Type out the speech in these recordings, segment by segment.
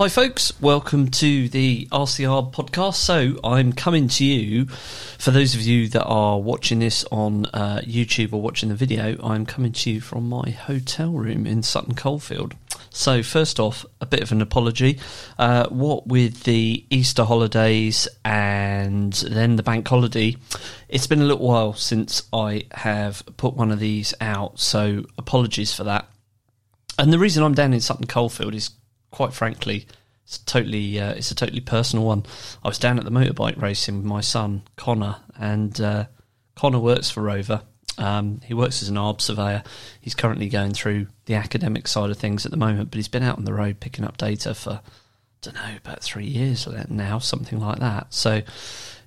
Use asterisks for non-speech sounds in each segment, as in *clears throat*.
Hi, folks. Welcome to the RCR podcast. So, I'm coming to you, for those of you that are watching this on uh, YouTube or watching the video, I'm coming to you from my hotel room in Sutton Coldfield. So, first off, a bit of an apology. Uh, what with the Easter holidays and then the bank holiday, it's been a little while since I have put one of these out. So, apologies for that. And the reason I'm down in Sutton Coldfield is quite frankly, it's totally uh, it's a totally personal one. I was down at the motorbike racing with my son Connor, and uh, Connor works for Rover. Um, he works as an ARB surveyor. He's currently going through the academic side of things at the moment, but he's been out on the road picking up data for I don't know about three years now, something like that. So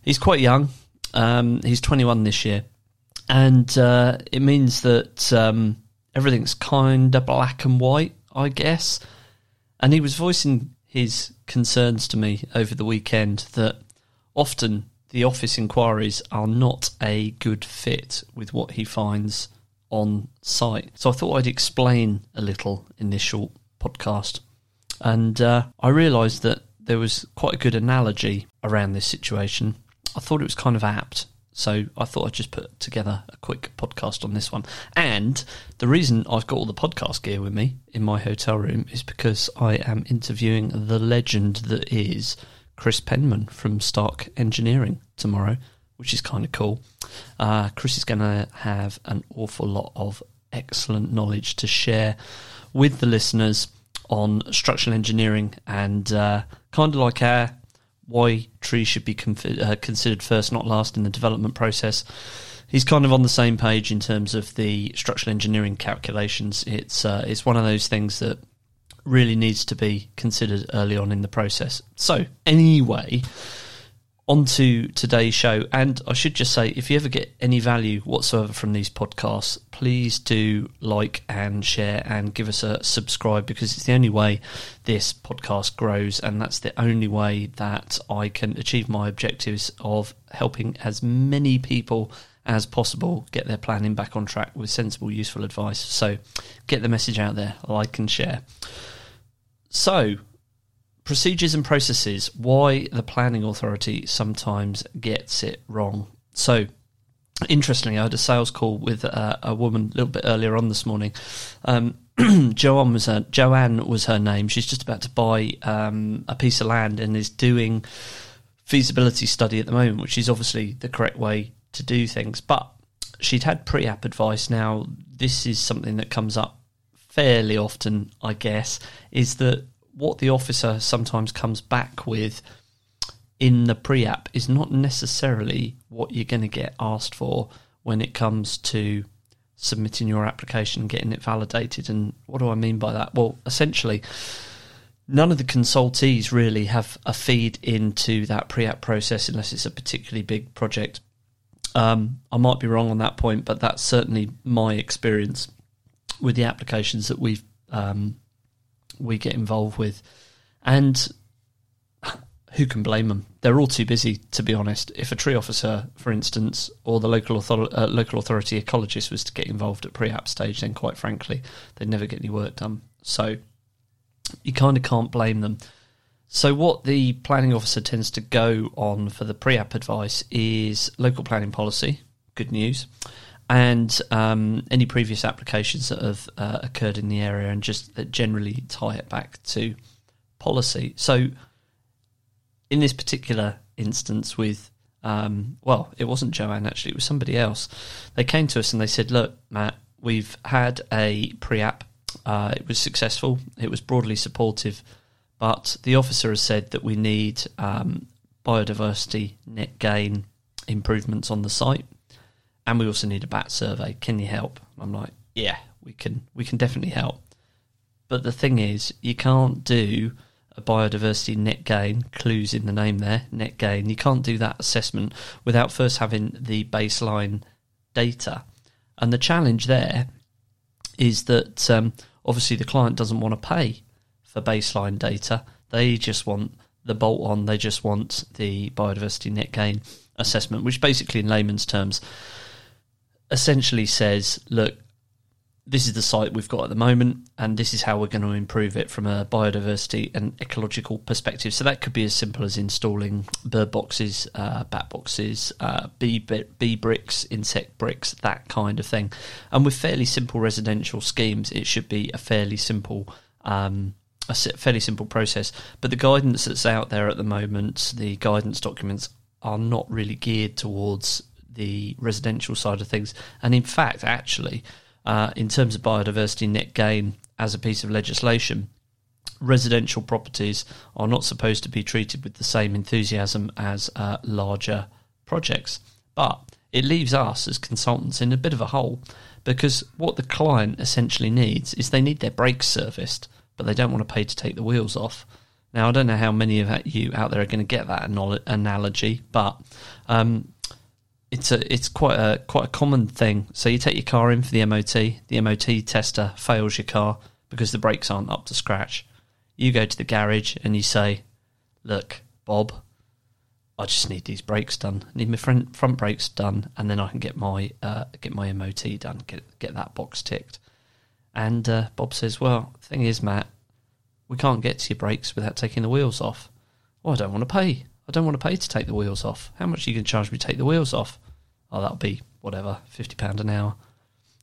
he's quite young. Um, he's 21 this year, and uh, it means that um, everything's kind of black and white, I guess. And he was voicing his concerns to me over the weekend that often the office inquiries are not a good fit with what he finds on site. So I thought I'd explain a little in this short podcast. And uh, I realised that there was quite a good analogy around this situation. I thought it was kind of apt so I thought I'd just put together a quick podcast on this one. And the reason I've got all the podcast gear with me in my hotel room is because I am interviewing the legend that is Chris Penman from Stark Engineering tomorrow, which is kind of cool. Uh, Chris is going to have an awful lot of excellent knowledge to share with the listeners on structural engineering and uh, kind of like our why trees should be uh, considered first, not last in the development process. He's kind of on the same page in terms of the structural engineering calculations. It's uh, it's one of those things that really needs to be considered early on in the process. So anyway, on to today's show. And I should just say, if you ever get any value whatsoever from these podcasts, please do like and share and give us a subscribe because it's the only way this podcast grows. And that's the only way that I can achieve my objectives of helping as many people as possible get their planning back on track with sensible, useful advice. So get the message out there, like and share. So, procedures and processes, why the planning authority sometimes gets it wrong. So, interestingly, I had a sales call with uh, a woman a little bit earlier on this morning. Um, *clears throat* Joanne was her Joanne was her name. She's just about to buy um, a piece of land and is doing feasibility study at the moment, which is obviously the correct way to do things. But she'd had pre-app advice. Now, this is something that comes up fairly often, I guess, is that what the officer sometimes comes back with in the pre app is not necessarily what you're going to get asked for when it comes to submitting your application getting it validated. And what do I mean by that? Well, essentially, none of the consultees really have a feed into that pre app process unless it's a particularly big project. Um, I might be wrong on that point, but that's certainly my experience with the applications that we've um, we get involved with. And who can blame them? They're all too busy, to be honest. If a tree officer, for instance, or the local, author- uh, local authority ecologist was to get involved at pre-app stage, then quite frankly, they'd never get any work done. So you kind of can't blame them. So what the planning officer tends to go on for the pre-app advice is local planning policy. Good news and um, any previous applications that have uh, occurred in the area, and just generally tie it back to policy. So, in this particular instance, with um, well, it wasn't Joanne actually; it was somebody else. They came to us and they said, "Look, Matt, we've had a pre-app. Uh, it was successful. It was broadly supportive, but the officer has said that we need um, biodiversity net gain improvements on the site." And we also need a bat survey. Can you help? I'm like, yeah, we can. We can definitely help. But the thing is, you can't do a biodiversity net gain. Clues in the name there, net gain. You can't do that assessment without first having the baseline data. And the challenge there is that um, obviously the client doesn't want to pay for baseline data. They just want the bolt on. They just want the biodiversity net gain assessment, which basically, in layman's terms, essentially says, look, this is the site we've got at the moment, and this is how we're going to improve it from a biodiversity and ecological perspective. So that could be as simple as installing bird boxes, uh, bat boxes, uh, bee, bee bricks, insect bricks, that kind of thing. And with fairly simple residential schemes, it should be a fairly simple. Um, a fairly simple process, but the guidance that's out there at the moment, the guidance documents are not really geared towards the residential side of things. And in fact, actually, uh, in terms of biodiversity net gain as a piece of legislation, residential properties are not supposed to be treated with the same enthusiasm as uh, larger projects. But it leaves us as consultants in a bit of a hole because what the client essentially needs is they need their brakes serviced, but they don't want to pay to take the wheels off. Now, I don't know how many of you out there are going to get that analogy, but um, it's a it's quite a quite a common thing. So you take your car in for the MOT, the MOT tester fails your car because the brakes aren't up to scratch. You go to the garage and you say, "Look, Bob, I just need these brakes done. I need my front front brakes done, and then I can get my uh, get my MOT done, get get that box ticked." And uh, Bob says, "Well, the thing is, Matt, we can't get to your brakes without taking the wheels off. Well, I don't want to pay. I don't want to pay to take the wheels off. How much are you going to charge me to take the wheels off? Oh, that'll be whatever, £50 an hour.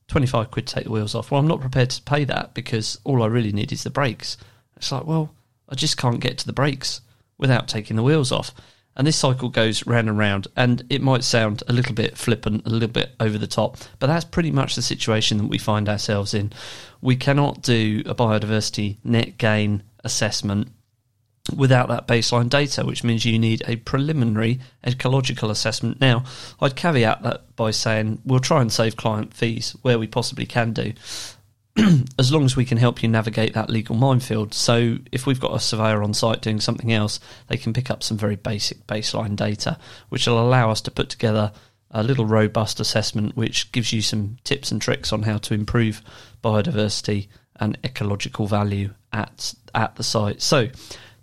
25 quid to take the wheels off. Well, I'm not prepared to pay that because all I really need is the brakes. It's like, well, I just can't get to the brakes without taking the wheels off. And this cycle goes round and round, and it might sound a little bit flippant, a little bit over the top, but that's pretty much the situation that we find ourselves in. We cannot do a biodiversity net gain assessment without that baseline data, which means you need a preliminary ecological assessment. Now, I'd caveat that by saying we'll try and save client fees where we possibly can do, *clears throat* as long as we can help you navigate that legal minefield. So, if we've got a surveyor on site doing something else, they can pick up some very basic baseline data, which will allow us to put together a little robust assessment which gives you some tips and tricks on how to improve biodiversity and ecological value at at the site. So,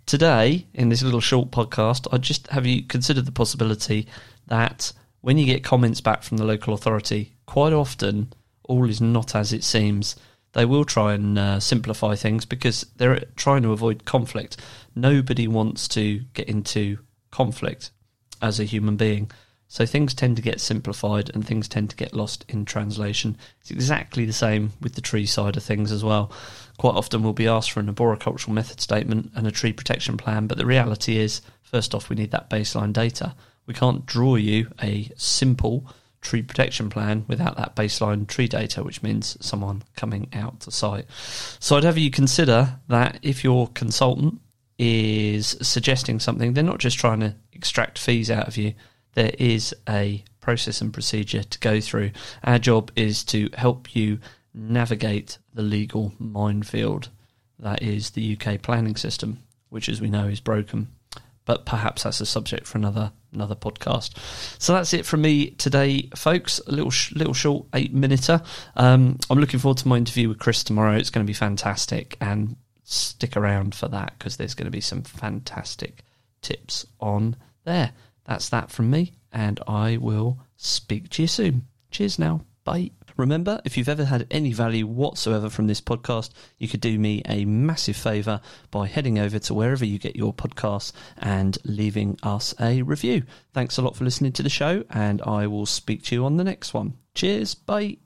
Today, in this little short podcast, I just have you consider the possibility that when you get comments back from the local authority, quite often all is not as it seems. They will try and uh, simplify things because they're trying to avoid conflict. Nobody wants to get into conflict as a human being. So things tend to get simplified and things tend to get lost in translation. It's exactly the same with the tree side of things as well. Quite often we'll be asked for an arboricultural method statement and a tree protection plan, but the reality is, first off, we need that baseline data. We can't draw you a simple tree protection plan without that baseline tree data, which means someone coming out to site. So I'd have you consider that if your consultant is suggesting something, they're not just trying to extract fees out of you there is a process and procedure to go through. Our job is to help you navigate the legal minefield that is the UK planning system, which, as we know, is broken. But perhaps that's a subject for another another podcast. So that's it from me today, folks. A little little short eight minuter. Um, I'm looking forward to my interview with Chris tomorrow. It's going to be fantastic, and stick around for that because there's going to be some fantastic tips on there that's that from me, and I will speak to you soon. Cheers now. Bye. Remember, if you've ever had any value whatsoever from this podcast, you could do me a massive favour by heading over to wherever you get your podcasts and leaving us a review. Thanks a lot for listening to the show, and I will speak to you on the next one. Cheers. Bye.